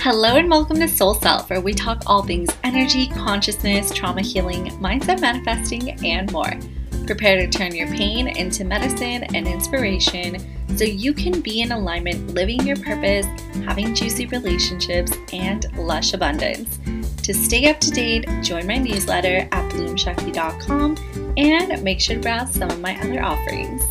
Hello and welcome to Soul Self, where we talk all things energy, consciousness, trauma healing, mindset manifesting, and more. Prepare to turn your pain into medicine and inspiration so you can be in alignment, living your purpose, having juicy relationships, and lush abundance. To stay up to date, join my newsletter at bloomshakti.com and make sure to browse some of my other offerings.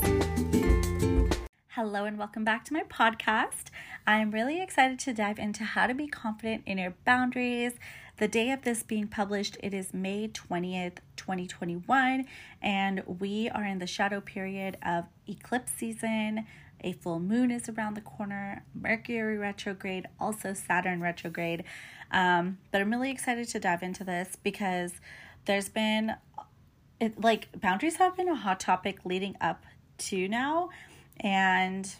Hello and welcome back to my podcast. I'm really excited to dive into how to be confident in your boundaries. The day of this being published, it is May 20th, 2021, and we are in the shadow period of eclipse season. A full moon is around the corner, Mercury retrograde, also Saturn retrograde. Um, but I'm really excited to dive into this because there's been, it, like, boundaries have been a hot topic leading up to now and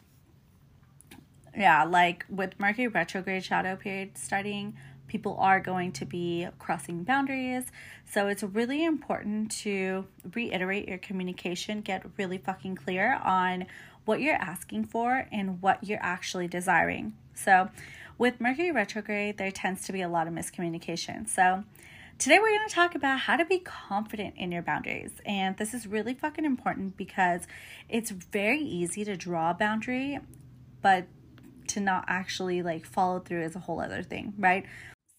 yeah, like with Mercury retrograde shadow period starting, people are going to be crossing boundaries. So it's really important to reiterate your communication, get really fucking clear on what you're asking for and what you're actually desiring. So with Mercury retrograde, there tends to be a lot of miscommunication. So Today, we're going to talk about how to be confident in your boundaries. And this is really fucking important because it's very easy to draw a boundary, but to not actually like follow through is a whole other thing, right?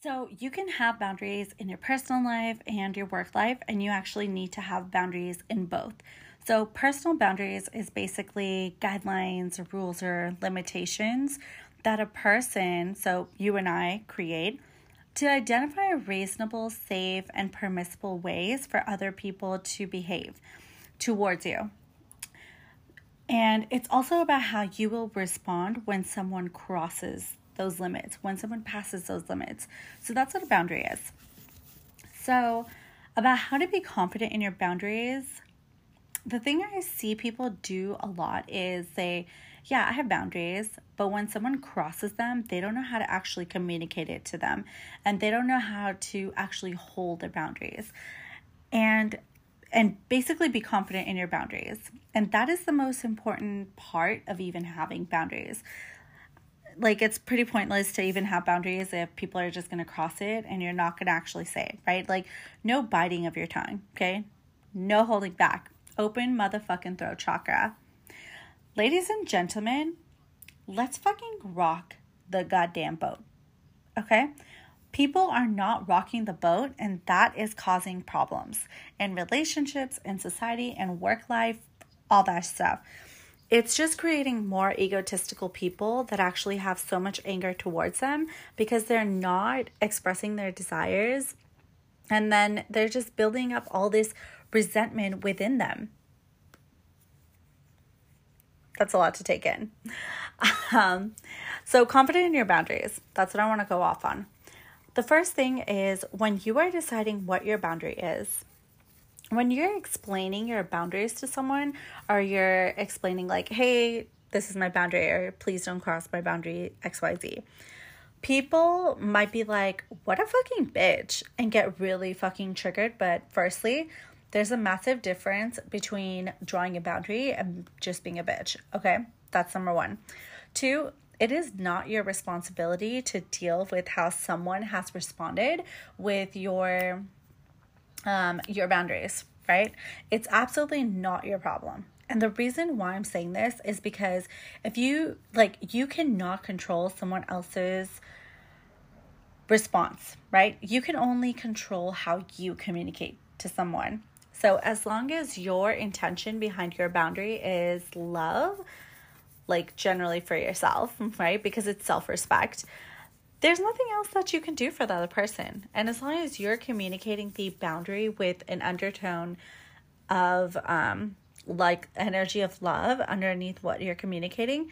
So, you can have boundaries in your personal life and your work life, and you actually need to have boundaries in both. So, personal boundaries is basically guidelines, or rules, or limitations that a person, so you and I, create to identify reasonable, safe, and permissible ways for other people to behave towards you. And it's also about how you will respond when someone crosses those limits, when someone passes those limits. So that's what a boundary is. So, about how to be confident in your boundaries, the thing I see people do a lot is they yeah, I have boundaries, but when someone crosses them, they don't know how to actually communicate it to them and they don't know how to actually hold their boundaries. And and basically be confident in your boundaries. And that is the most important part of even having boundaries. Like it's pretty pointless to even have boundaries if people are just going to cross it and you're not going to actually say it, right? Like no biting of your tongue, okay? No holding back. Open motherfucking throat chakra. Ladies and gentlemen, let's fucking rock the goddamn boat. Okay? People are not rocking the boat, and that is causing problems in relationships, in society, and work life, all that stuff. It's just creating more egotistical people that actually have so much anger towards them because they're not expressing their desires. And then they're just building up all this resentment within them. That's a lot to take in. Um, so, confident in your boundaries. That's what I want to go off on. The first thing is when you are deciding what your boundary is, when you're explaining your boundaries to someone, or you're explaining, like, hey, this is my boundary, or please don't cross my boundary, XYZ. People might be like, what a fucking bitch, and get really fucking triggered. But firstly, there's a massive difference between drawing a boundary and just being a bitch. Okay, that's number one. Two, it is not your responsibility to deal with how someone has responded with your um your boundaries, right? It's absolutely not your problem. And the reason why I'm saying this is because if you like you cannot control someone else's response, right? You can only control how you communicate to someone. So, as long as your intention behind your boundary is love, like generally for yourself, right? Because it's self respect, there's nothing else that you can do for the other person. And as long as you're communicating the boundary with an undertone of um, like energy of love underneath what you're communicating,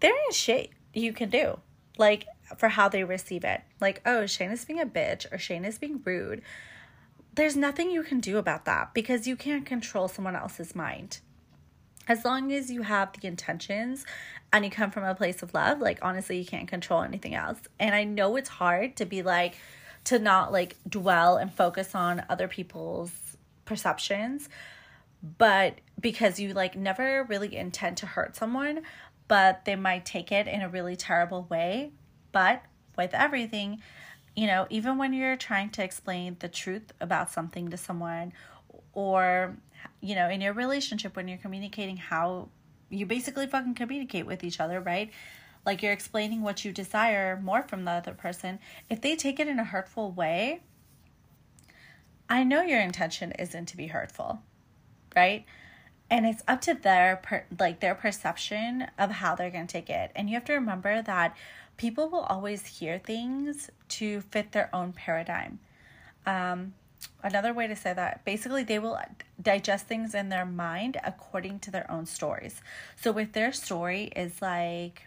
there is shit you can do. Like for how they receive it. Like, oh, Shayna is being a bitch or Shayna is being rude there's nothing you can do about that because you can't control someone else's mind. As long as you have the intentions and you come from a place of love, like honestly, you can't control anything else. And I know it's hard to be like, to not like dwell and focus on other people's perceptions, but because you like never really intend to hurt someone, but they might take it in a really terrible way. But with everything, you know, even when you're trying to explain the truth about something to someone or you know, in your relationship when you're communicating how you basically fucking communicate with each other, right? Like you're explaining what you desire more from the other person. If they take it in a hurtful way, I know your intention isn't to be hurtful, right? And it's up to their per, like their perception of how they're going to take it. And you have to remember that people will always hear things to fit their own paradigm. Um, another way to say that basically they will digest things in their mind according to their own stories. So if their story is like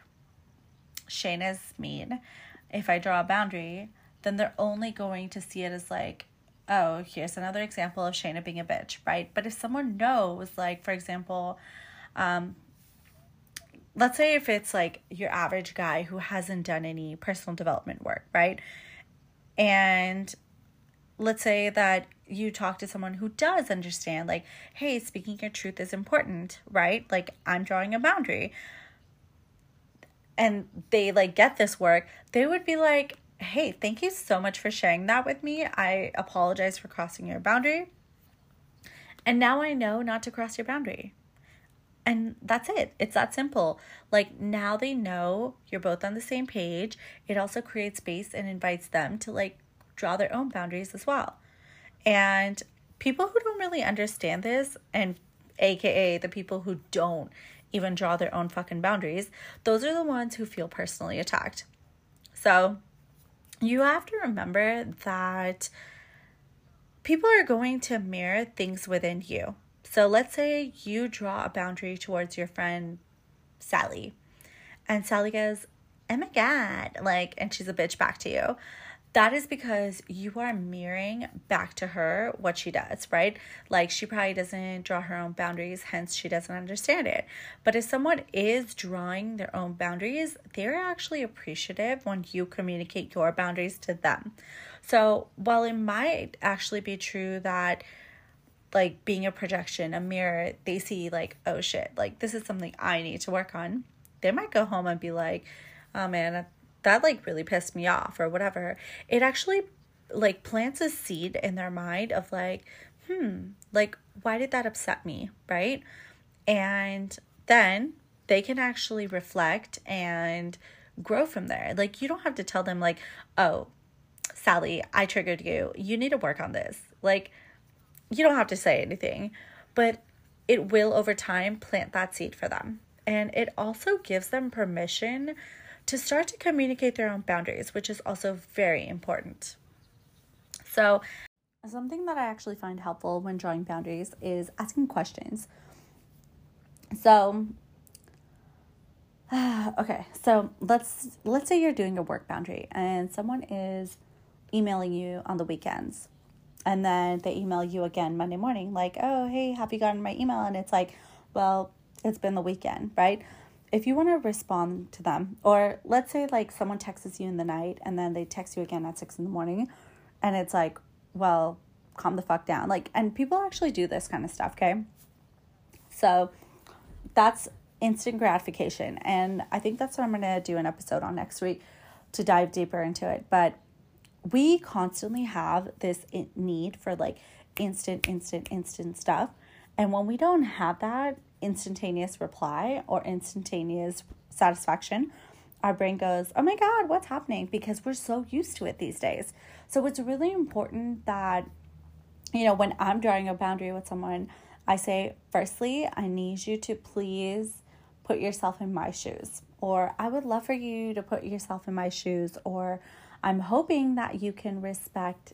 Shayna's mean, if I draw a boundary, then they're only going to see it as like, oh, here's another example of Shayna being a bitch, right? But if someone knows, like, for example, um, let's say if it's like your average guy who hasn't done any personal development work, right? And let's say that you talk to someone who does understand, like, hey, speaking your truth is important, right? Like, I'm drawing a boundary. And they like get this work, they would be like, hey, thank you so much for sharing that with me. I apologize for crossing your boundary. And now I know not to cross your boundary. And that's it. It's that simple. Like now they know you're both on the same page. It also creates space and invites them to like draw their own boundaries as well. And people who don't really understand this, and AKA the people who don't even draw their own fucking boundaries, those are the ones who feel personally attacked. So you have to remember that people are going to mirror things within you. So let's say you draw a boundary towards your friend Sally, and Sally goes, Oh my God, like, and she's a bitch back to you that is because you are mirroring back to her what she does, right? Like she probably doesn't draw her own boundaries, hence she doesn't understand it. But if someone is drawing their own boundaries, they're actually appreciative when you communicate your boundaries to them. So while it might actually be true that like being a projection, a mirror, they see like, oh shit, like this is something I need to work on. They might go home and be like, oh man, that like really pissed me off or whatever. It actually like plants a seed in their mind of like hmm like why did that upset me right? And then they can actually reflect and grow from there. Like you don't have to tell them like oh sally i triggered you. You need to work on this. Like you don't have to say anything but it will over time plant that seed for them. And it also gives them permission to start to communicate their own boundaries, which is also very important. So, something that I actually find helpful when drawing boundaries is asking questions. So, okay, so let's let's say you're doing a work boundary and someone is emailing you on the weekends. And then they email you again Monday morning like, "Oh, hey, have you gotten my email?" and it's like, "Well, it's been the weekend, right?" If you want to respond to them, or let's say like someone texts you in the night and then they text you again at six in the morning, and it's like, well, calm the fuck down. Like, and people actually do this kind of stuff, okay? So that's instant gratification. And I think that's what I'm going to do an episode on next week to dive deeper into it. But we constantly have this need for like instant, instant, instant stuff. And when we don't have that, instantaneous reply or instantaneous satisfaction, our brain goes, oh my God, what's happening? Because we're so used to it these days. So it's really important that, you know, when I'm drawing a boundary with someone, I say, firstly, I need you to please put yourself in my shoes. Or I would love for you to put yourself in my shoes. Or I'm hoping that you can respect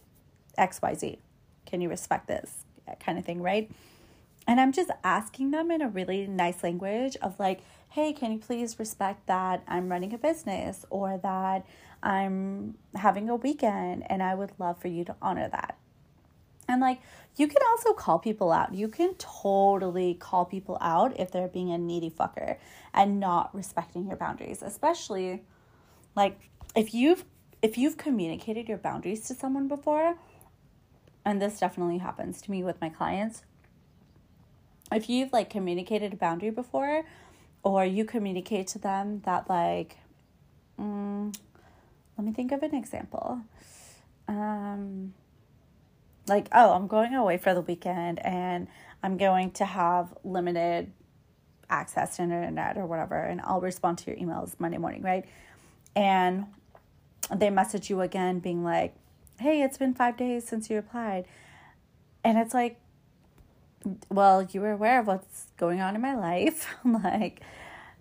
XYZ. Can you respect this? Kind of thing, right? And I'm just asking them in a really nice language of like, hey, can you please respect that I'm running a business or that I'm having a weekend and I would love for you to honor that. And like, you can also call people out. You can totally call people out if they're being a needy fucker and not respecting your boundaries, especially like if you've if you've communicated your boundaries to someone before, and this definitely happens to me with my clients, if you've like communicated a boundary before or you communicate to them that like mm, let me think of an example. Um, like, oh, I'm going away for the weekend and I'm going to have limited access to internet or whatever, and I'll respond to your emails Monday morning, right? And they message you again, being like, hey, it's been five days since you replied. And it's like, well, you were aware of what's going on in my life. like,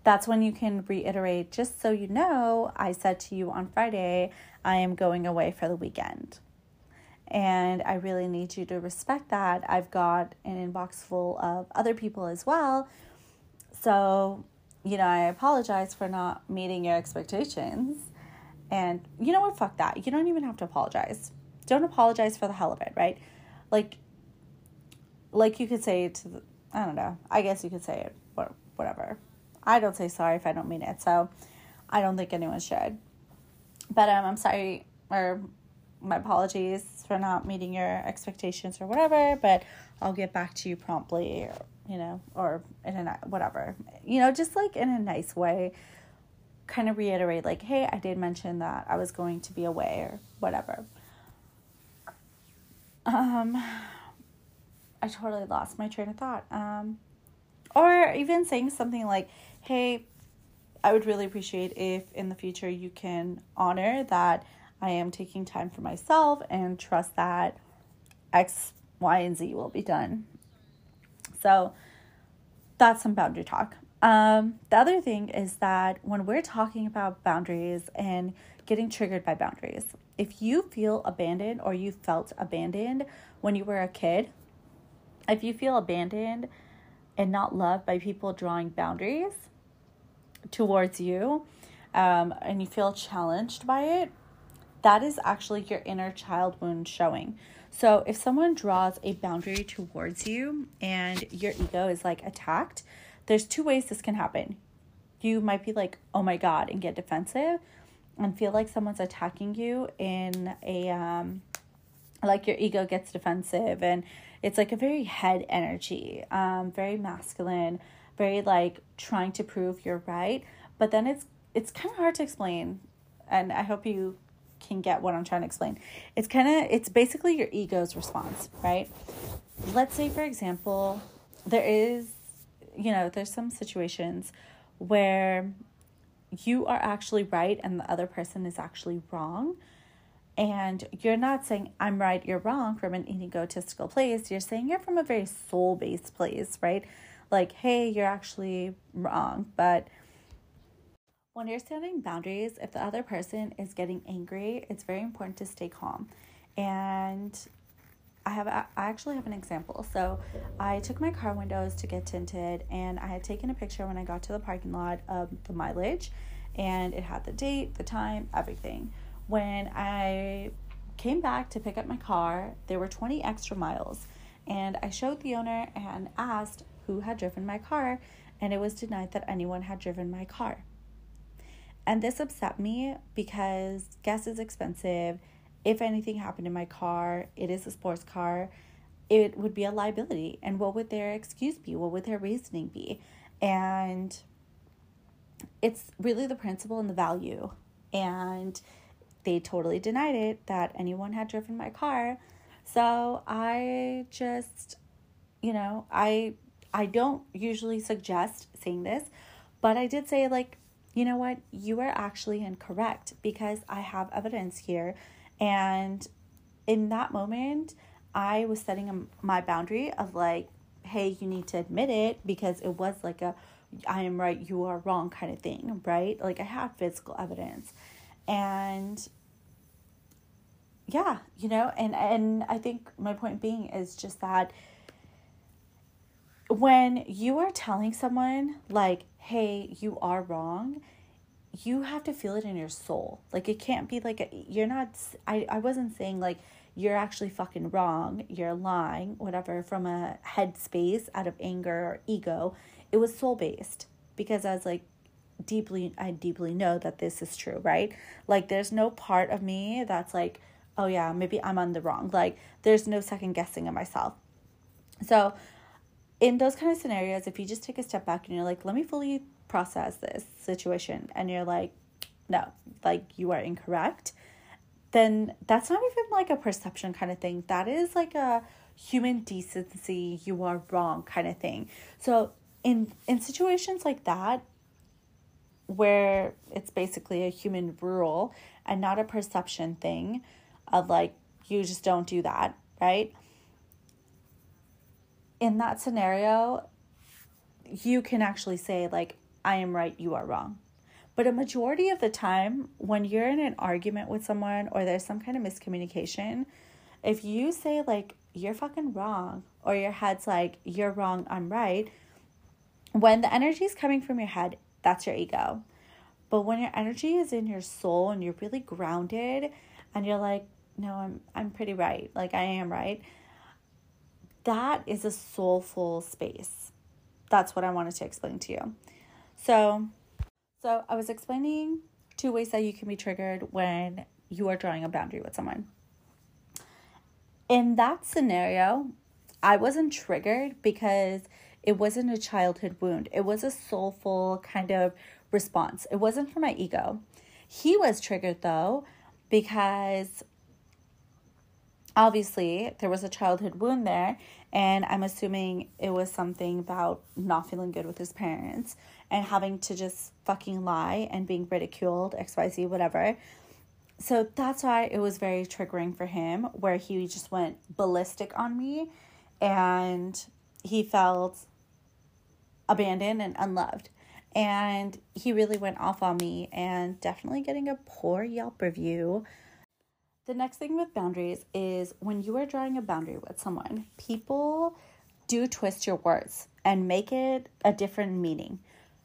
that's when you can reiterate, just so you know, I said to you on Friday, I am going away for the weekend. And I really need you to respect that. I've got an inbox full of other people as well. So, you know, I apologize for not meeting your expectations. And you know what? Fuck that. You don't even have to apologize. Don't apologize for the hell of it, right? Like, like you could say to the, I don't know. I guess you could say it, whatever. I don't say sorry if I don't mean it. So I don't think anyone should. But um, I'm sorry, or my apologies for not meeting your expectations or whatever, but I'll get back to you promptly, or, you know, or in a whatever, you know, just like in a nice way, kind of reiterate, like, hey, I did mention that I was going to be away or whatever. Um, I totally lost my train of thought. Um, or even saying something like, hey, I would really appreciate if in the future you can honor that I am taking time for myself and trust that X, Y, and Z will be done. So that's some boundary talk. Um, the other thing is that when we're talking about boundaries and getting triggered by boundaries, if you feel abandoned or you felt abandoned when you were a kid, if you feel abandoned and not loved by people drawing boundaries towards you, um, and you feel challenged by it, that is actually your inner child wound showing. So if someone draws a boundary towards you and your ego is like attacked, there's two ways this can happen. You might be like, oh my God, and get defensive and feel like someone's attacking you in a, um, like your ego gets defensive and it's like a very head energy, um, very masculine, very like trying to prove you're right. But then it's, it's kind of hard to explain. And I hope you can get what I'm trying to explain. It's kind of, it's basically your ego's response, right? Let's say, for example, there is, you know, there's some situations where you are actually right and the other person is actually wrong. And you're not saying, I'm right, you're wrong from an egotistical place. You're saying you're from a very soul based place, right? Like, hey, you're actually wrong. But when you're setting boundaries, if the other person is getting angry, it's very important to stay calm. And I have I actually have an example. So I took my car windows to get tinted and I had taken a picture when I got to the parking lot of the mileage and it had the date, the time, everything. When I came back to pick up my car, there were 20 extra miles and I showed the owner and asked who had driven my car and it was denied that anyone had driven my car. And this upset me because gas is expensive. If anything happened in my car, it is a sports car, it would be a liability. And what would their excuse be? What would their reasoning be? And it's really the principle and the value. And they totally denied it that anyone had driven my car. So I just, you know, I I don't usually suggest saying this, but I did say like you know what, you are actually incorrect because I have evidence here. And in that moment, I was setting a, my boundary of like, hey, you need to admit it because it was like a I am right, you are wrong kind of thing, right? Like I have physical evidence. And yeah, you know, and and I think my point being is just that when you are telling someone like hey, you are wrong, you have to feel it in your soul. Like it can't be like a, you're not I I wasn't saying like you're actually fucking wrong, you're lying, whatever from a head space out of anger or ego. It was soul based because I was like deeply I deeply know that this is true, right? Like there's no part of me that's like, oh yeah, maybe I'm on the wrong. Like there's no second guessing of myself. So in those kind of scenarios, if you just take a step back and you're like, let me fully process this situation, and you're like, no, like you are incorrect, then that's not even like a perception kind of thing. That is like a human decency, you are wrong kind of thing. So in in situations like that where it's basically a human rule and not a perception thing of like you just don't do that, right? In that scenario, you can actually say like I am right, you are wrong. But a majority of the time, when you're in an argument with someone or there's some kind of miscommunication, if you say, like, you're fucking wrong, or your head's like, you're wrong, I'm right, when the energy is coming from your head, that's your ego. But when your energy is in your soul and you're really grounded and you're like, no, I'm I'm pretty right. Like I am right. That is a soulful space. That's what I wanted to explain to you. So, so I was explaining two ways that you can be triggered when you are drawing a boundary with someone. In that scenario, I wasn't triggered because it wasn't a childhood wound. It was a soulful kind of response. It wasn't for my ego. He was triggered though because obviously there was a childhood wound there and I'm assuming it was something about not feeling good with his parents and having to just fucking lie and being ridiculed, XYZ, whatever. So that's why it was very triggering for him, where he just went ballistic on me and he felt abandoned and unloved. And he really went off on me and definitely getting a poor Yelp review. The next thing with boundaries is when you are drawing a boundary with someone, people do twist your words and make it a different meaning.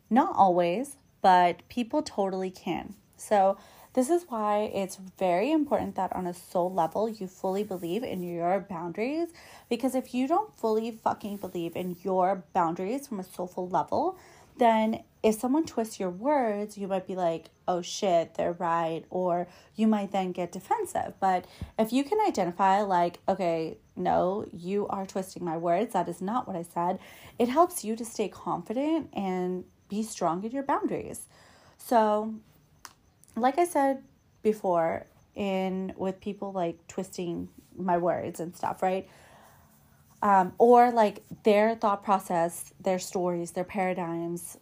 Not always, but people totally can. So, this is why it's very important that on a soul level you fully believe in your boundaries. Because if you don't fully fucking believe in your boundaries from a soulful level, then if someone twists your words, you might be like, oh shit, they're right. Or you might then get defensive. But if you can identify, like, okay, no, you are twisting my words, that is not what I said, it helps you to stay confident and be strong in your boundaries. So, like I said before, in with people like twisting my words and stuff, right? Um, or like their thought process, their stories, their paradigms,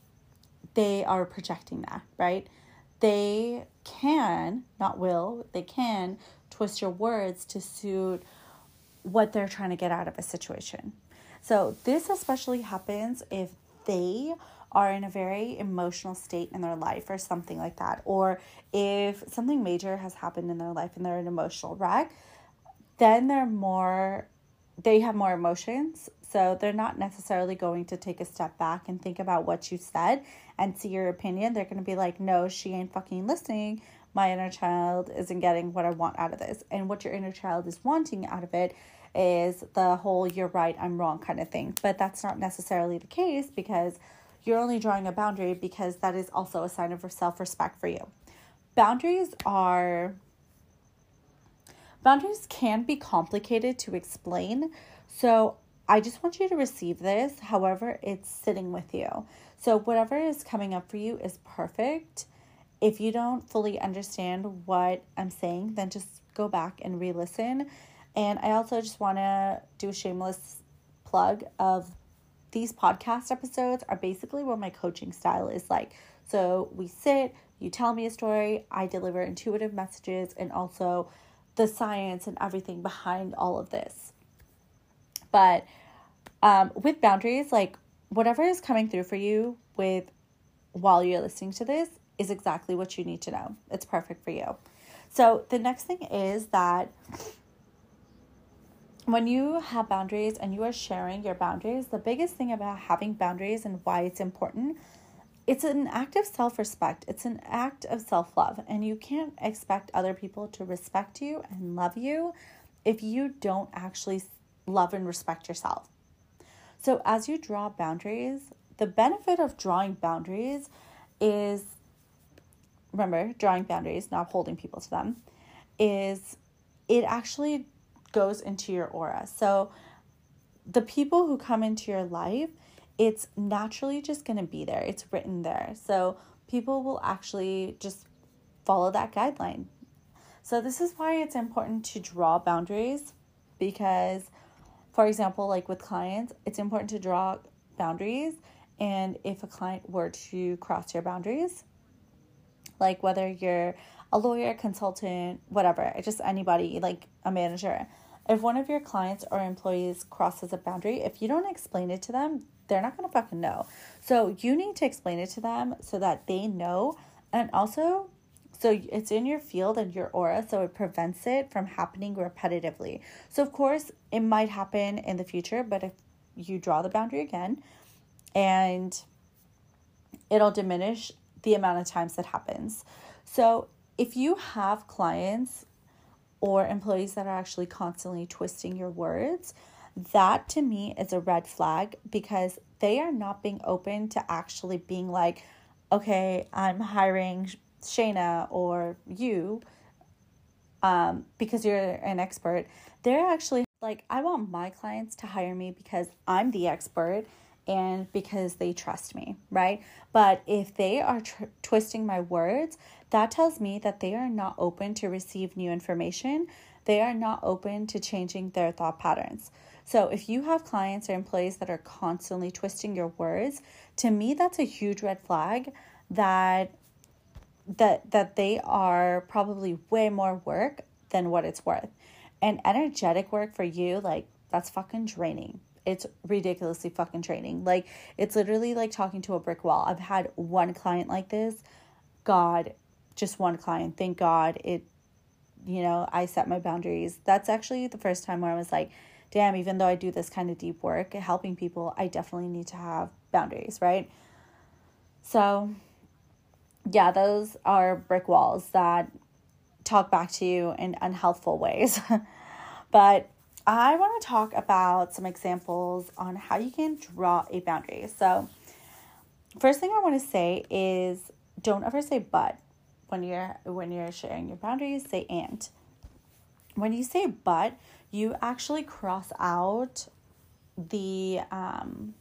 they are projecting that, right? They can, not will, they can twist your words to suit what they're trying to get out of a situation. So, this especially happens if they are in a very emotional state in their life or something like that, or if something major has happened in their life and they're an emotional wreck, then they're more, they have more emotions. So they're not necessarily going to take a step back and think about what you said and see your opinion. They're going to be like, no, she ain't fucking listening. My inner child isn't getting what I want out of this. And what your inner child is wanting out of it is the whole you're right, I'm wrong kind of thing. But that's not necessarily the case because you're only drawing a boundary because that is also a sign of self respect for you. Boundaries are. Boundaries can be complicated to explain. So I just want you to receive this, however, it's sitting with you. So, whatever is coming up for you is perfect. If you don't fully understand what I'm saying, then just go back and re listen. And I also just want to do a shameless plug of these podcast episodes are basically what my coaching style is like. So we sit, you tell me a story, I deliver intuitive messages and also the science and everything behind all of this. But um, with boundaries, like whatever is coming through for you with while you're listening to this is exactly what you need to know. It's perfect for you. So the next thing is that when you have boundaries and you are sharing your boundaries, the biggest thing about having boundaries and why it's important, it's an act of self respect. It's an act of self love. And you can't expect other people to respect you and love you if you don't actually love and respect yourself. So, as you draw boundaries, the benefit of drawing boundaries is remember, drawing boundaries, not holding people to them, is it actually goes into your aura. So the people who come into your life, it's naturally just going to be there. It's written there. So people will actually just follow that guideline. So, this is why it's important to draw boundaries because, for example, like with clients, it's important to draw boundaries. And if a client were to cross your boundaries, like whether you're a lawyer, consultant, whatever, just anybody, like a manager, if one of your clients or employees crosses a boundary, if you don't explain it to them, they're not going to fucking know. So you need to explain it to them so that they know. And also, so it's in your field and your aura, so it prevents it from happening repetitively. So, of course, it might happen in the future, but if you draw the boundary again and it'll diminish the amount of times that happens. So, if you have clients or employees that are actually constantly twisting your words, that to me is a red flag because they are not being open to actually being like, okay, I'm hiring Shayna or you um, because you're an expert. They're actually like, I want my clients to hire me because I'm the expert and because they trust me, right? But if they are tr- twisting my words, that tells me that they are not open to receive new information. They are not open to changing their thought patterns. So if you have clients or employees that are constantly twisting your words, to me that's a huge red flag that that that they are probably way more work than what it's worth. And energetic work for you, like that's fucking draining. It's ridiculously fucking draining. Like it's literally like talking to a brick wall. I've had one client like this. God, just one client. Thank God it you know, I set my boundaries. That's actually the first time where I was like, damn, even though I do this kind of deep work helping people, I definitely need to have boundaries, right? So, yeah, those are brick walls that talk back to you in unhelpful ways. but I want to talk about some examples on how you can draw a boundary. So, first thing I want to say is don't ever say but when you're when you're sharing your boundaries, say and. When you say but, you actually cross out the um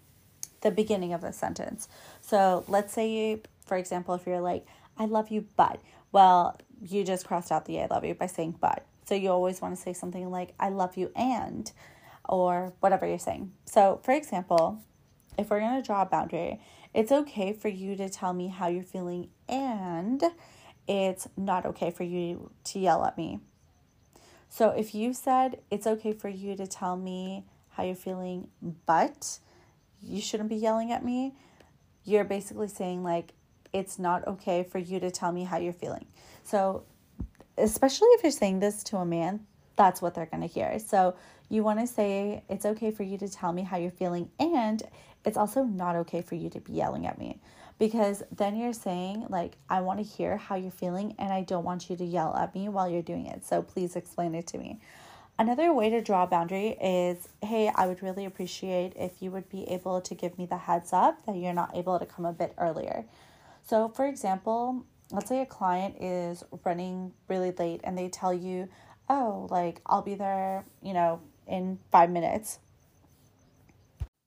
the beginning of the sentence. So, let's say you, for example, if you're like I love you but, well, you just crossed out the I love you by saying but. So you always want to say something like, I love you and, or whatever you're saying. So, for example, if we're going to draw a boundary, it's okay for you to tell me how you're feeling, and it's not okay for you to yell at me. So, if you said it's okay for you to tell me how you're feeling, but you shouldn't be yelling at me, you're basically saying, like, it's not okay for you to tell me how you're feeling. So, especially if you're saying this to a man, that's what they're going to hear. So you want to say, it's okay for you to tell me how you're feeling, and it's also not okay for you to be yelling at me because then you're saying, like, I want to hear how you're feeling, and I don't want you to yell at me while you're doing it. So please explain it to me. Another way to draw a boundary is hey, I would really appreciate if you would be able to give me the heads up that you're not able to come a bit earlier. So, for example, let's say a client is running really late and they tell you, oh, like I'll be there, you know, in five minutes.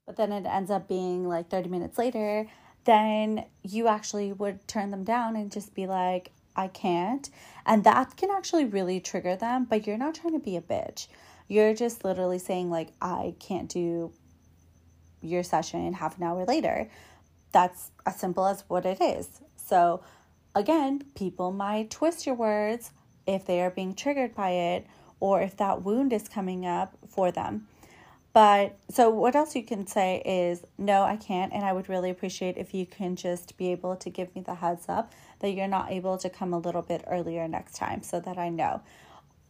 But then it ends up being like 30 minutes later, then you actually would turn them down and just be like, I can't. And that can actually really trigger them, but you're not trying to be a bitch. You're just literally saying, like, I can't do your session half an hour later. That's as simple as what it is. So Again, people might twist your words if they are being triggered by it or if that wound is coming up for them. But so, what else you can say is, no, I can't. And I would really appreciate if you can just be able to give me the heads up that you're not able to come a little bit earlier next time so that I know.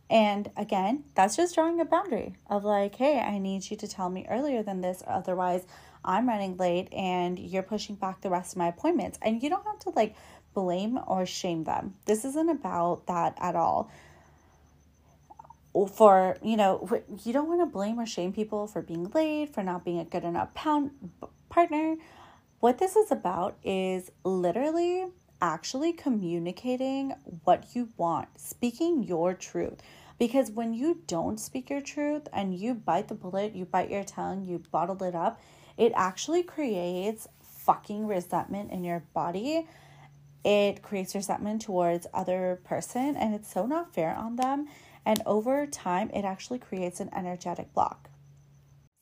And again, that's just drawing a boundary of like, hey, I need you to tell me earlier than this. or Otherwise, I'm running late and you're pushing back the rest of my appointments. And you don't have to like blame or shame them. This isn't about that at all. For, you know, you don't want to blame or shame people for being late, for not being a good enough pound, partner. What this is about is literally actually communicating what you want, speaking your truth. Because when you don't speak your truth and you bite the bullet, you bite your tongue, you bottle it up, it actually creates fucking resentment in your body it creates resentment towards other person and it's so not fair on them and over time it actually creates an energetic block.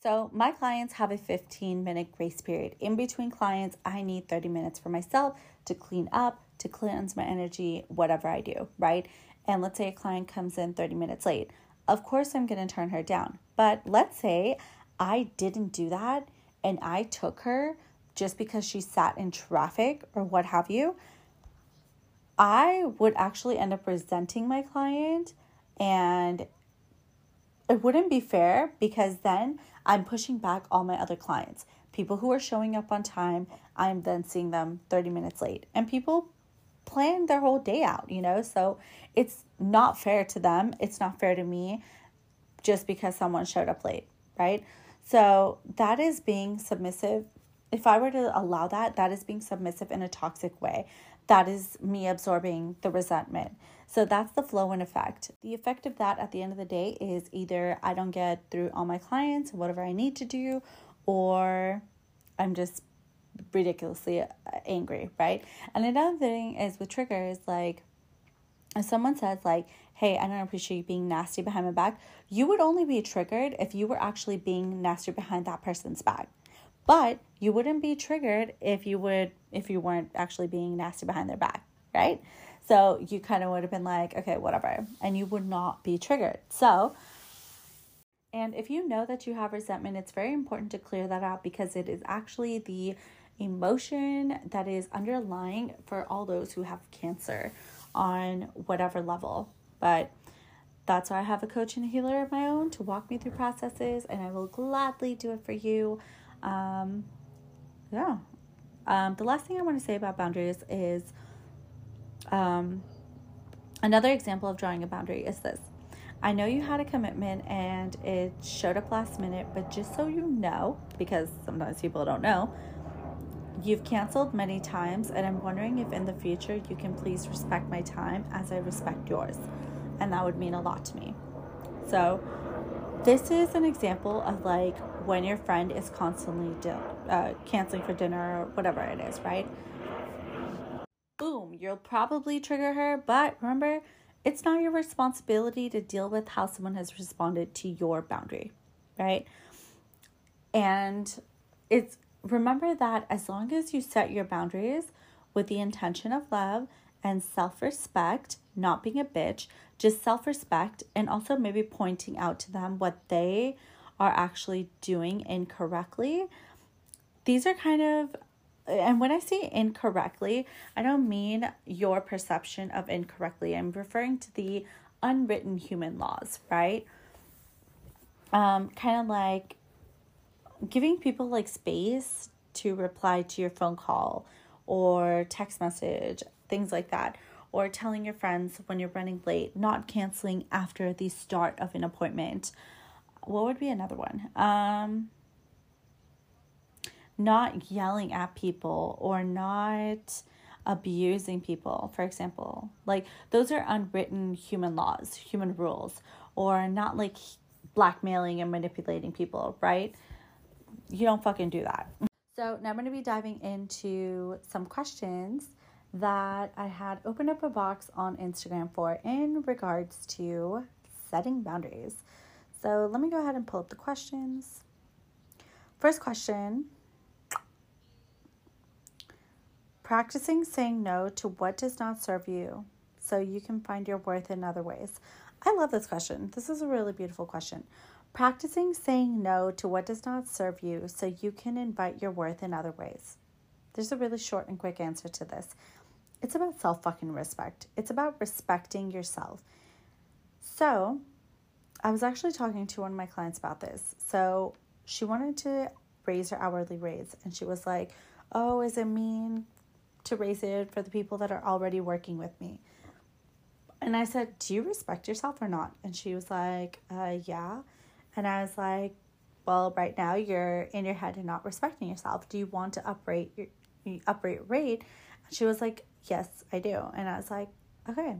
So my clients have a 15 minute grace period. In between clients i need 30 minutes for myself to clean up to cleanse my energy whatever i do right? And let's say a client comes in 30 minutes late. Of course i'm going to turn her down. But let's say i didn't do that and i took her just because she sat in traffic or what have you I would actually end up resenting my client and it wouldn't be fair because then I'm pushing back all my other clients. People who are showing up on time, I'm then seeing them 30 minutes late. And people plan their whole day out, you know? So it's not fair to them. It's not fair to me just because someone showed up late, right? So that is being submissive. If I were to allow that, that is being submissive in a toxic way that is me absorbing the resentment. So that's the flow and effect. The effect of that at the end of the day is either I don't get through all my clients, whatever I need to do, or I'm just ridiculously angry, right? And another thing is with triggers, like if someone says like, "Hey, I don't appreciate you being nasty behind my back," you would only be triggered if you were actually being nasty behind that person's back. But you wouldn't be triggered if you would if you weren't actually being nasty behind their back, right? So you kind of would have been like, okay, whatever, and you would not be triggered. So and if you know that you have resentment, it's very important to clear that out because it is actually the emotion that is underlying for all those who have cancer on whatever level. But that's why I have a coach and a healer of my own to walk me through processes, and I will gladly do it for you. Um, yeah. Um, the last thing I want to say about boundaries is um, another example of drawing a boundary is this. I know you had a commitment and it showed up last minute, but just so you know, because sometimes people don't know, you've canceled many times, and I'm wondering if in the future you can please respect my time as I respect yours. And that would mean a lot to me. So, this is an example of like when your friend is constantly uh, canceling for dinner or whatever it is, right? Boom, you'll probably trigger her, but remember, it's not your responsibility to deal with how someone has responded to your boundary, right? And it's remember that as long as you set your boundaries with the intention of love and self respect, not being a bitch, just self respect, and also maybe pointing out to them what they are actually doing incorrectly. These are kind of, and when I say incorrectly, I don't mean your perception of incorrectly. I'm referring to the unwritten human laws, right? Um, kind of like giving people like space to reply to your phone call or text message, things like that or telling your friends when you're running late, not canceling after the start of an appointment. What would be another one? Um, not yelling at people or not abusing people, for example. Like, those are unwritten human laws, human rules, or not like blackmailing and manipulating people, right? You don't fucking do that. So, now I'm going to be diving into some questions that I had opened up a box on Instagram for in regards to setting boundaries. So let me go ahead and pull up the questions. First question Practicing saying no to what does not serve you so you can find your worth in other ways. I love this question. This is a really beautiful question. Practicing saying no to what does not serve you so you can invite your worth in other ways. There's a really short and quick answer to this. It's about self fucking respect. It's about respecting yourself. So, I was actually talking to one of my clients about this. So, she wanted to raise her hourly raise, and she was like, Oh, is it mean to raise it for the people that are already working with me? And I said, Do you respect yourself or not? And she was like, uh, Yeah. And I was like, Well, right now you're in your head and not respecting yourself. Do you want to uprate your uprate rate? And she was like, Yes, I do. And I was like, Okay.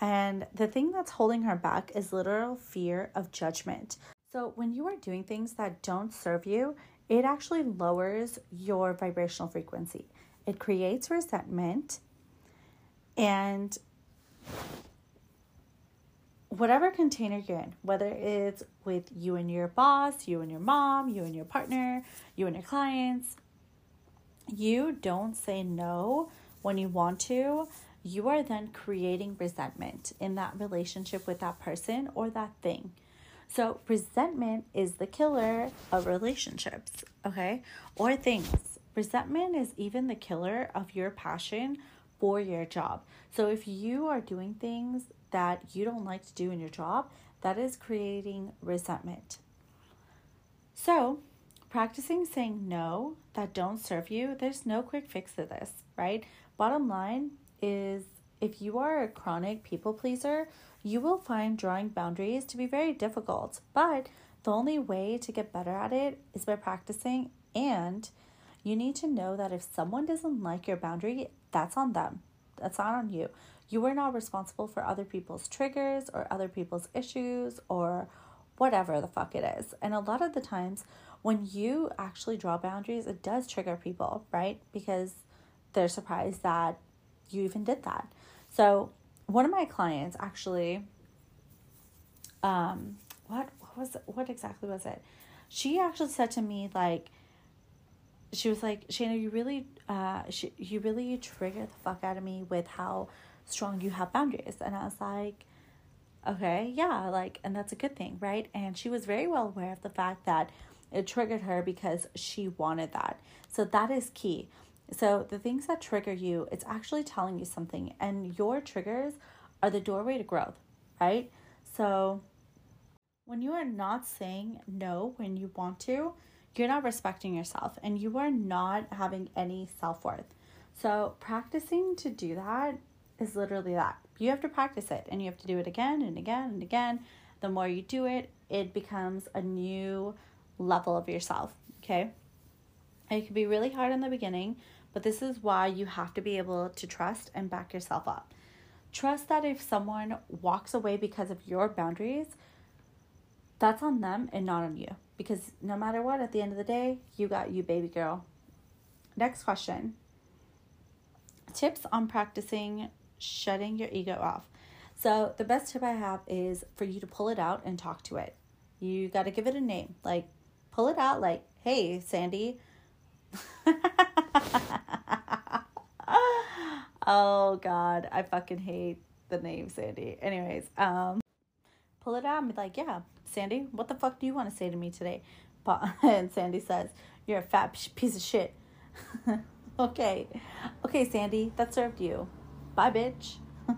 And the thing that's holding her back is literal fear of judgment. So when you are doing things that don't serve you, it actually lowers your vibrational frequency. It creates resentment And whatever container you're in, whether it's with you and your boss, you and your mom, you and your partner, you and your clients, you don't say no when you want to, you are then creating resentment in that relationship with that person or that thing. So, resentment is the killer of relationships, okay? Or things. Resentment is even the killer of your passion for your job. So, if you are doing things that you don't like to do in your job, that is creating resentment. So, practicing saying no that don't serve you, there's no quick fix to this, right? Bottom line is if you are a chronic people pleaser, you will find drawing boundaries to be very difficult, but the only way to get better at it is by practicing. And you need to know that if someone doesn't like your boundary, that's on them, that's not on you. You are not responsible for other people's triggers or other people's issues or whatever the fuck it is. And a lot of the times, when you actually draw boundaries, it does trigger people, right? Because they're surprised that you even did that. So one of my clients actually um what what was what exactly was it? She actually said to me like she was like Shayna you really uh she, you really trigger the fuck out of me with how strong you have boundaries. And i was like okay yeah like and that's a good thing right? And she was very well aware of the fact that it triggered her because she wanted that. So that is key so, the things that trigger you, it's actually telling you something, and your triggers are the doorway to growth, right? So, when you are not saying no when you want to, you're not respecting yourself and you are not having any self worth. So, practicing to do that is literally that. You have to practice it and you have to do it again and again and again. The more you do it, it becomes a new level of yourself, okay? It can be really hard in the beginning, but this is why you have to be able to trust and back yourself up. Trust that if someone walks away because of your boundaries, that's on them and not on you. Because no matter what, at the end of the day, you got you, baby girl. Next question tips on practicing shutting your ego off. So, the best tip I have is for you to pull it out and talk to it. You got to give it a name. Like, pull it out, like, hey, Sandy. oh god, I fucking hate the name Sandy. Anyways, um pull it out and be like, yeah, Sandy, what the fuck do you want to say to me today? And Sandy says, you're a fat piece of shit. okay. Okay, Sandy, that served you. Bye, bitch.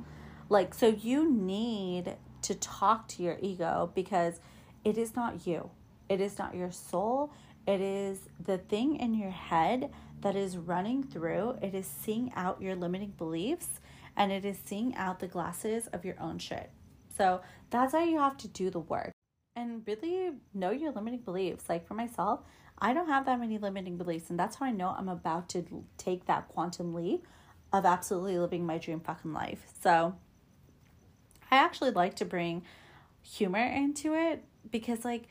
like, so you need to talk to your ego because it is not you. It is not your soul. It is the thing in your head that is running through. It is seeing out your limiting beliefs and it is seeing out the glasses of your own shit. So that's how you have to do the work and really know your limiting beliefs. Like for myself, I don't have that many limiting beliefs, and that's how I know I'm about to take that quantum leap of absolutely living my dream fucking life. So I actually like to bring humor into it because, like,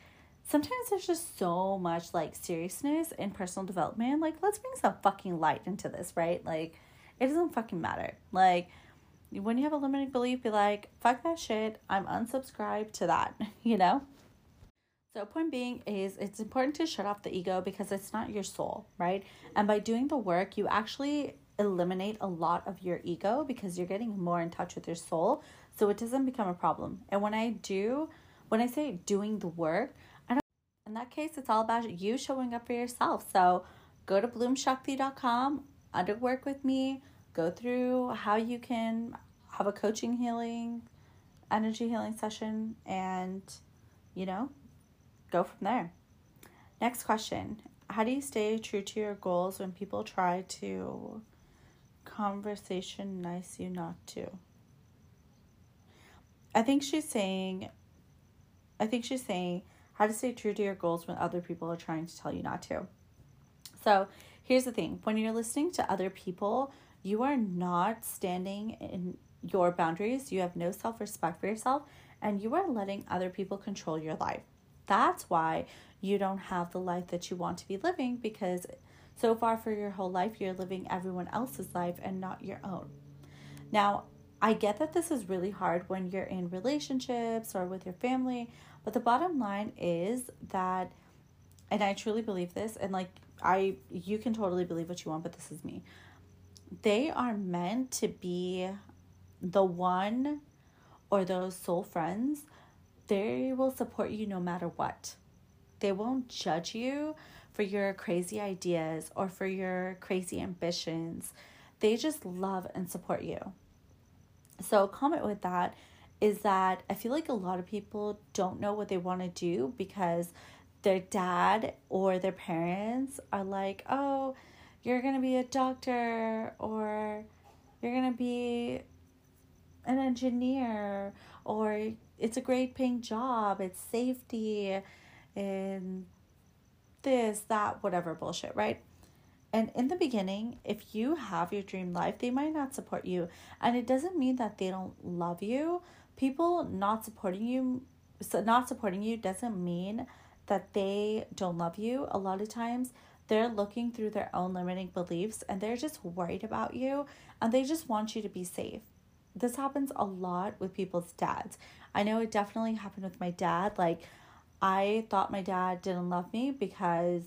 sometimes there's just so much like seriousness in personal development. Like, let's bring some fucking light into this, right? Like, it doesn't fucking matter. Like, when you have a limiting belief, be like, fuck that shit. I'm unsubscribed to that, you know? So, point being is it's important to shut off the ego because it's not your soul, right? And by doing the work, you actually eliminate a lot of your ego because you're getting more in touch with your soul. So, it doesn't become a problem. And when I do, when I say doing the work, in that case, it's all about you showing up for yourself. So go to bloomshakti.com, under work with me, go through how you can have a coaching healing, energy healing session, and, you know, go from there. Next question How do you stay true to your goals when people try to conversation nice you not to? I think she's saying, I think she's saying, how to stay true to your goals when other people are trying to tell you not to. So, here's the thing when you're listening to other people, you are not standing in your boundaries, you have no self respect for yourself, and you are letting other people control your life. That's why you don't have the life that you want to be living because so far for your whole life, you're living everyone else's life and not your own. Now, I get that this is really hard when you're in relationships or with your family, but the bottom line is that and I truly believe this and like I you can totally believe what you want, but this is me. They are meant to be the one or those soul friends. They will support you no matter what. They won't judge you for your crazy ideas or for your crazy ambitions. They just love and support you. So, comment with that is that I feel like a lot of people don't know what they want to do because their dad or their parents are like, oh, you're going to be a doctor or you're going to be an engineer or it's a great paying job, it's safety and this, that, whatever bullshit, right? And in the beginning, if you have your dream life, they might not support you. And it doesn't mean that they don't love you. People not supporting you, so not supporting you doesn't mean that they don't love you. A lot of times, they're looking through their own limiting beliefs and they're just worried about you and they just want you to be safe. This happens a lot with people's dads. I know it definitely happened with my dad. Like, I thought my dad didn't love me because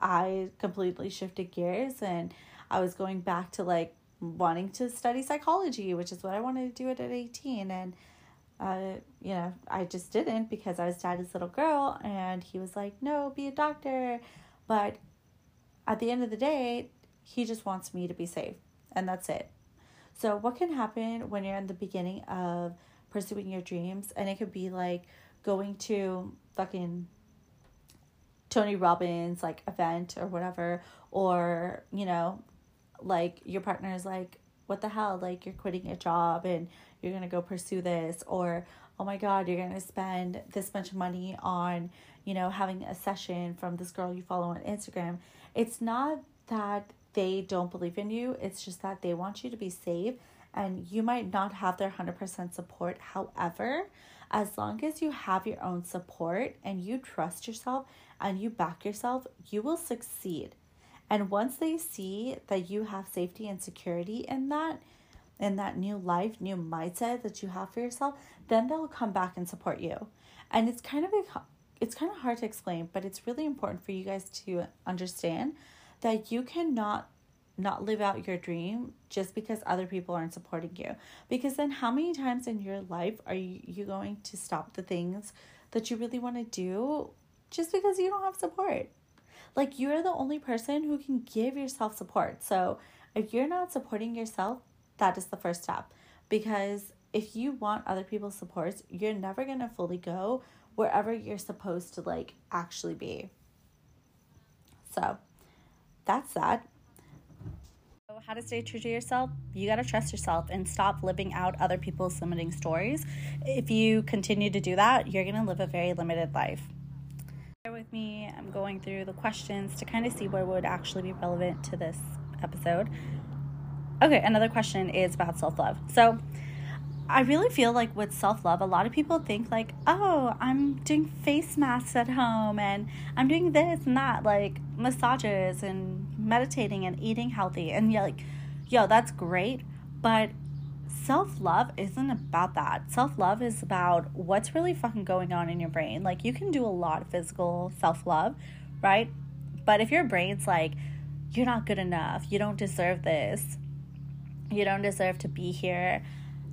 I completely shifted gears and I was going back to like wanting to study psychology, which is what I wanted to do at 18. And, uh, you know, I just didn't because I was daddy's little girl. And he was like, no, be a doctor. But at the end of the day, he just wants me to be safe. And that's it. So, what can happen when you're in the beginning of pursuing your dreams? And it could be like going to fucking Tony Robbins like event or whatever, or you know, like your partner is like, what the hell, like you're quitting your job and you're gonna go pursue this, or oh my god, you're gonna spend this much money on, you know, having a session from this girl you follow on Instagram. It's not that they don't believe in you, it's just that they want you to be safe and you might not have their 100% support. However, as long as you have your own support and you trust yourself and you back yourself, you will succeed. And once they see that you have safety and security in that, in that new life, new mindset that you have for yourself, then they'll come back and support you. And it's kind of a, it's kind of hard to explain, but it's really important for you guys to understand that you cannot not live out your dream just because other people aren't supporting you. Because then, how many times in your life are you, you going to stop the things that you really want to do just because you don't have support? Like, you're the only person who can give yourself support. So, if you're not supporting yourself, that is the first step. Because if you want other people's support, you're never going to fully go wherever you're supposed to, like, actually be. So, that's that how to stay true to yourself, you got to trust yourself and stop living out other people's limiting stories. If you continue to do that, you're going to live a very limited life. Me, I'm going through the questions to kind of see what would actually be relevant to this episode. Okay, another question is about self love. So, I really feel like with self love, a lot of people think like, oh, I'm doing face masks at home and I'm doing this and that, like massages and meditating and eating healthy. And you're like, yo, that's great. But self love isn't about that. Self love is about what's really fucking going on in your brain. Like, you can do a lot of physical self love, right? But if your brain's like, you're not good enough, you don't deserve this, you don't deserve to be here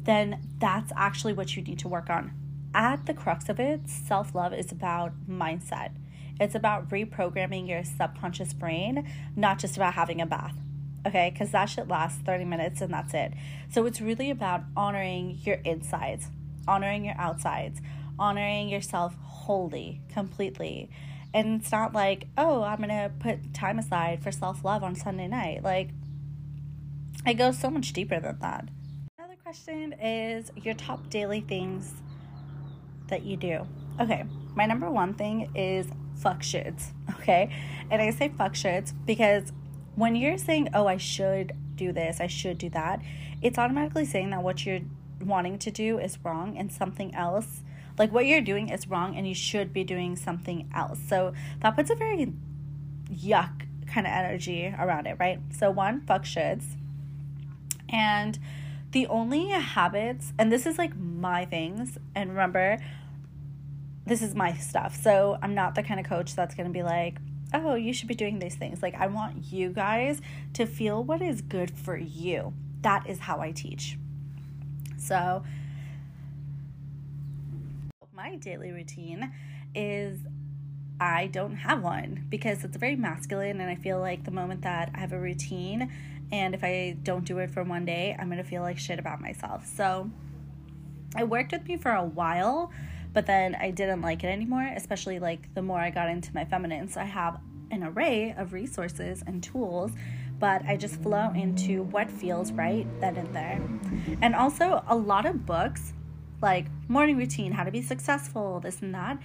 then that's actually what you need to work on. At the crux of it, self love is about mindset. It's about reprogramming your subconscious brain, not just about having a bath. Okay, because that shit lasts 30 minutes and that's it. So it's really about honoring your insides, honoring your outsides, honoring yourself wholly, completely. And it's not like, oh, I'm gonna put time aside for self love on Sunday night. Like, it goes so much deeper than that Another question is your top daily things that you do. Okay, my number one thing is fuck shoulds. Okay, and I say fuck shoulds because when you're saying, oh, I should do this, I should do that, it's automatically saying that what you're wanting to do is wrong and something else, like what you're doing is wrong and you should be doing something else. So that puts a very yuck kind of energy around it, right? So, one, fuck shoulds. And the only habits, and this is like my things, and remember, this is my stuff. So I'm not the kind of coach that's going to be like, oh, you should be doing these things. Like, I want you guys to feel what is good for you. That is how I teach. So, my daily routine is I don't have one because it's very masculine, and I feel like the moment that I have a routine and if I don't do it for one day, I'm gonna feel like shit about myself. So, it worked with me for a while but then I didn't like it anymore, especially like the more I got into my feminine. So I have an array of resources and tools, but I just flow into what feels right then and there. And also, a lot of books like Morning Routine, How to Be Successful, this and that,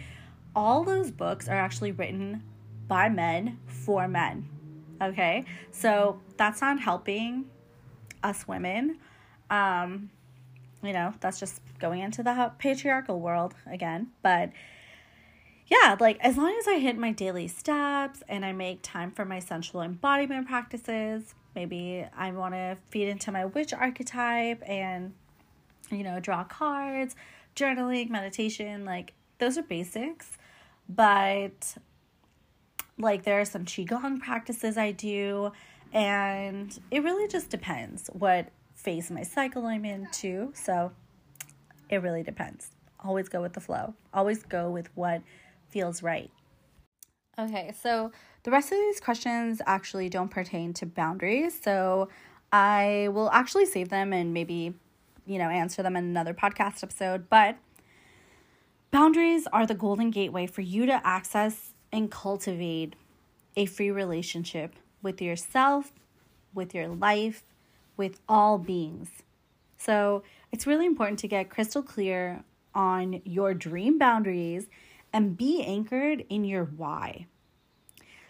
all those books are actually written by men for men. Okay, so that's not helping us women. Um, you know, that's just going into the patriarchal world again. But yeah, like as long as I hit my daily steps and I make time for my sensual embodiment practices, maybe I want to feed into my witch archetype and, you know, draw cards, journaling, meditation, like those are basics. But like there are some Qigong practices I do, and it really just depends what phase my cycle I'm in too. So it really depends. Always go with the flow. Always go with what feels right. Okay, so the rest of these questions actually don't pertain to boundaries. So I will actually save them and maybe, you know, answer them in another podcast episode. But boundaries are the golden gateway for you to access and cultivate a free relationship with yourself, with your life, with all beings. So it's really important to get crystal clear on your dream boundaries and be anchored in your why.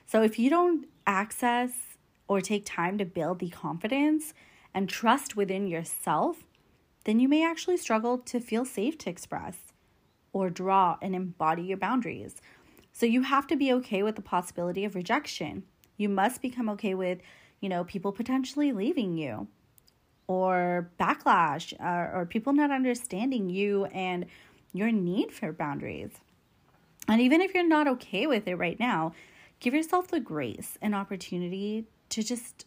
So if you don't access or take time to build the confidence and trust within yourself, then you may actually struggle to feel safe to express or draw and embody your boundaries. So you have to be okay with the possibility of rejection. You must become okay with you know, people potentially leaving you or backlash or, or people not understanding you and your need for boundaries. And even if you're not okay with it right now, give yourself the grace and opportunity to just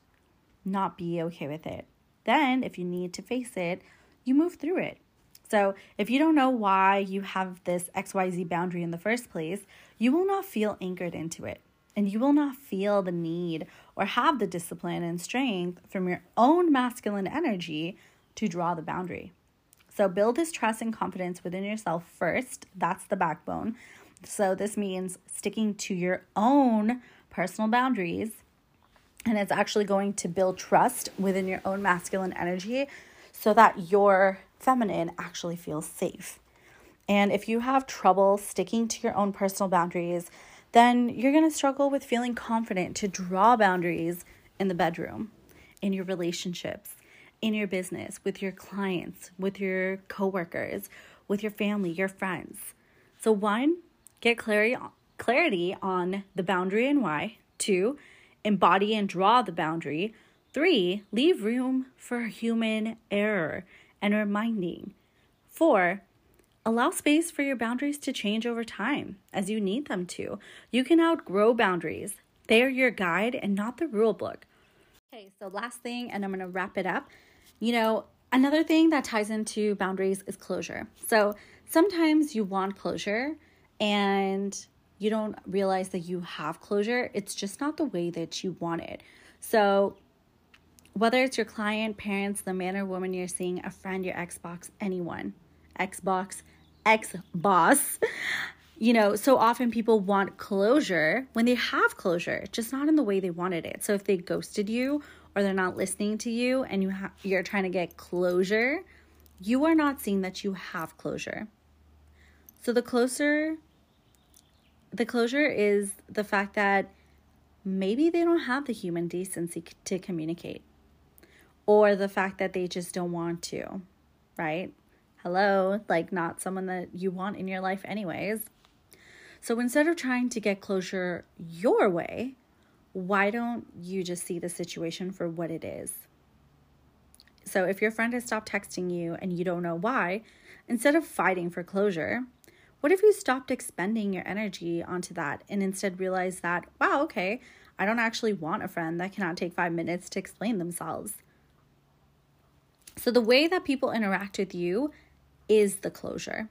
not be okay with it. Then, if you need to face it, you move through it. So, if you don't know why you have this XYZ boundary in the first place, you will not feel anchored into it and you will not feel the need or have the discipline and strength from your own masculine energy to draw the boundary. So, build this trust and confidence within yourself first. That's the backbone. So, this means sticking to your own personal boundaries. And it's actually going to build trust within your own masculine energy so that your feminine actually feels safe. And if you have trouble sticking to your own personal boundaries, then you're going to struggle with feeling confident to draw boundaries in the bedroom, in your relationships, in your business, with your clients, with your coworkers, with your family, your friends. So, one, get clarity, clarity on the boundary and why. Two, embody and draw the boundary. Three, leave room for human error and reminding. Four, Allow space for your boundaries to change over time as you need them to. You can outgrow boundaries. They are your guide and not the rule book. Okay, so last thing, and I'm gonna wrap it up. You know, another thing that ties into boundaries is closure. So sometimes you want closure and you don't realize that you have closure. It's just not the way that you want it. So whether it's your client, parents, the man or woman you're seeing, a friend, your Xbox, anyone, Xbox, ex boss. You know, so often people want closure when they have closure, just not in the way they wanted it. So if they ghosted you or they're not listening to you and you ha- you're trying to get closure, you are not seeing that you have closure. So the closer the closure is the fact that maybe they don't have the human decency to communicate or the fact that they just don't want to, right? Hello, like not someone that you want in your life, anyways. So instead of trying to get closure your way, why don't you just see the situation for what it is? So if your friend has stopped texting you and you don't know why, instead of fighting for closure, what if you stopped expending your energy onto that and instead realized that, wow, okay, I don't actually want a friend that cannot take five minutes to explain themselves? So the way that people interact with you is the closure.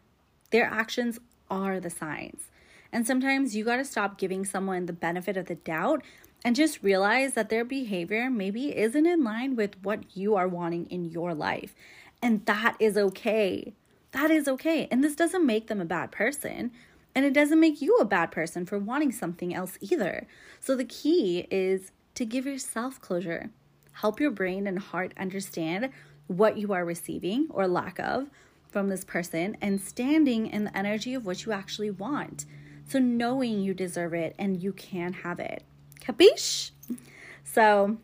Their actions are the signs. And sometimes you got to stop giving someone the benefit of the doubt and just realize that their behavior maybe isn't in line with what you are wanting in your life. And that is okay. That is okay. And this doesn't make them a bad person. And it doesn't make you a bad person for wanting something else either. So the key is to give yourself closure. Help your brain and heart understand what you are receiving or lack of from this person and standing in the energy of what you actually want. So knowing you deserve it and you can have it. Capiche? So,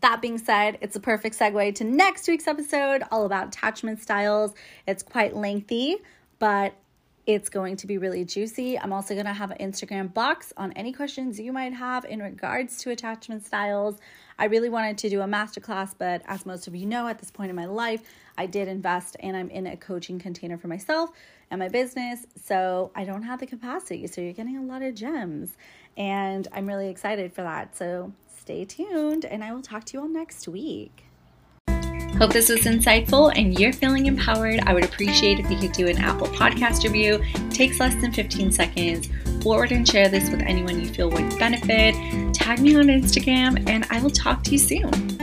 that being said, it's a perfect segue to next week's episode, all about attachment styles. It's quite lengthy, but it's going to be really juicy. I'm also going to have an Instagram box on any questions you might have in regards to attachment styles. I really wanted to do a masterclass, but as most of you know, at this point in my life, I did invest and I'm in a coaching container for myself and my business. So I don't have the capacity. So you're getting a lot of gems. And I'm really excited for that. So stay tuned, and I will talk to you all next week. Hope this was insightful and you're feeling empowered. I would appreciate if you could do an Apple podcast review. It takes less than 15 seconds. Forward and share this with anyone you feel would benefit. Tag me on Instagram, and I will talk to you soon.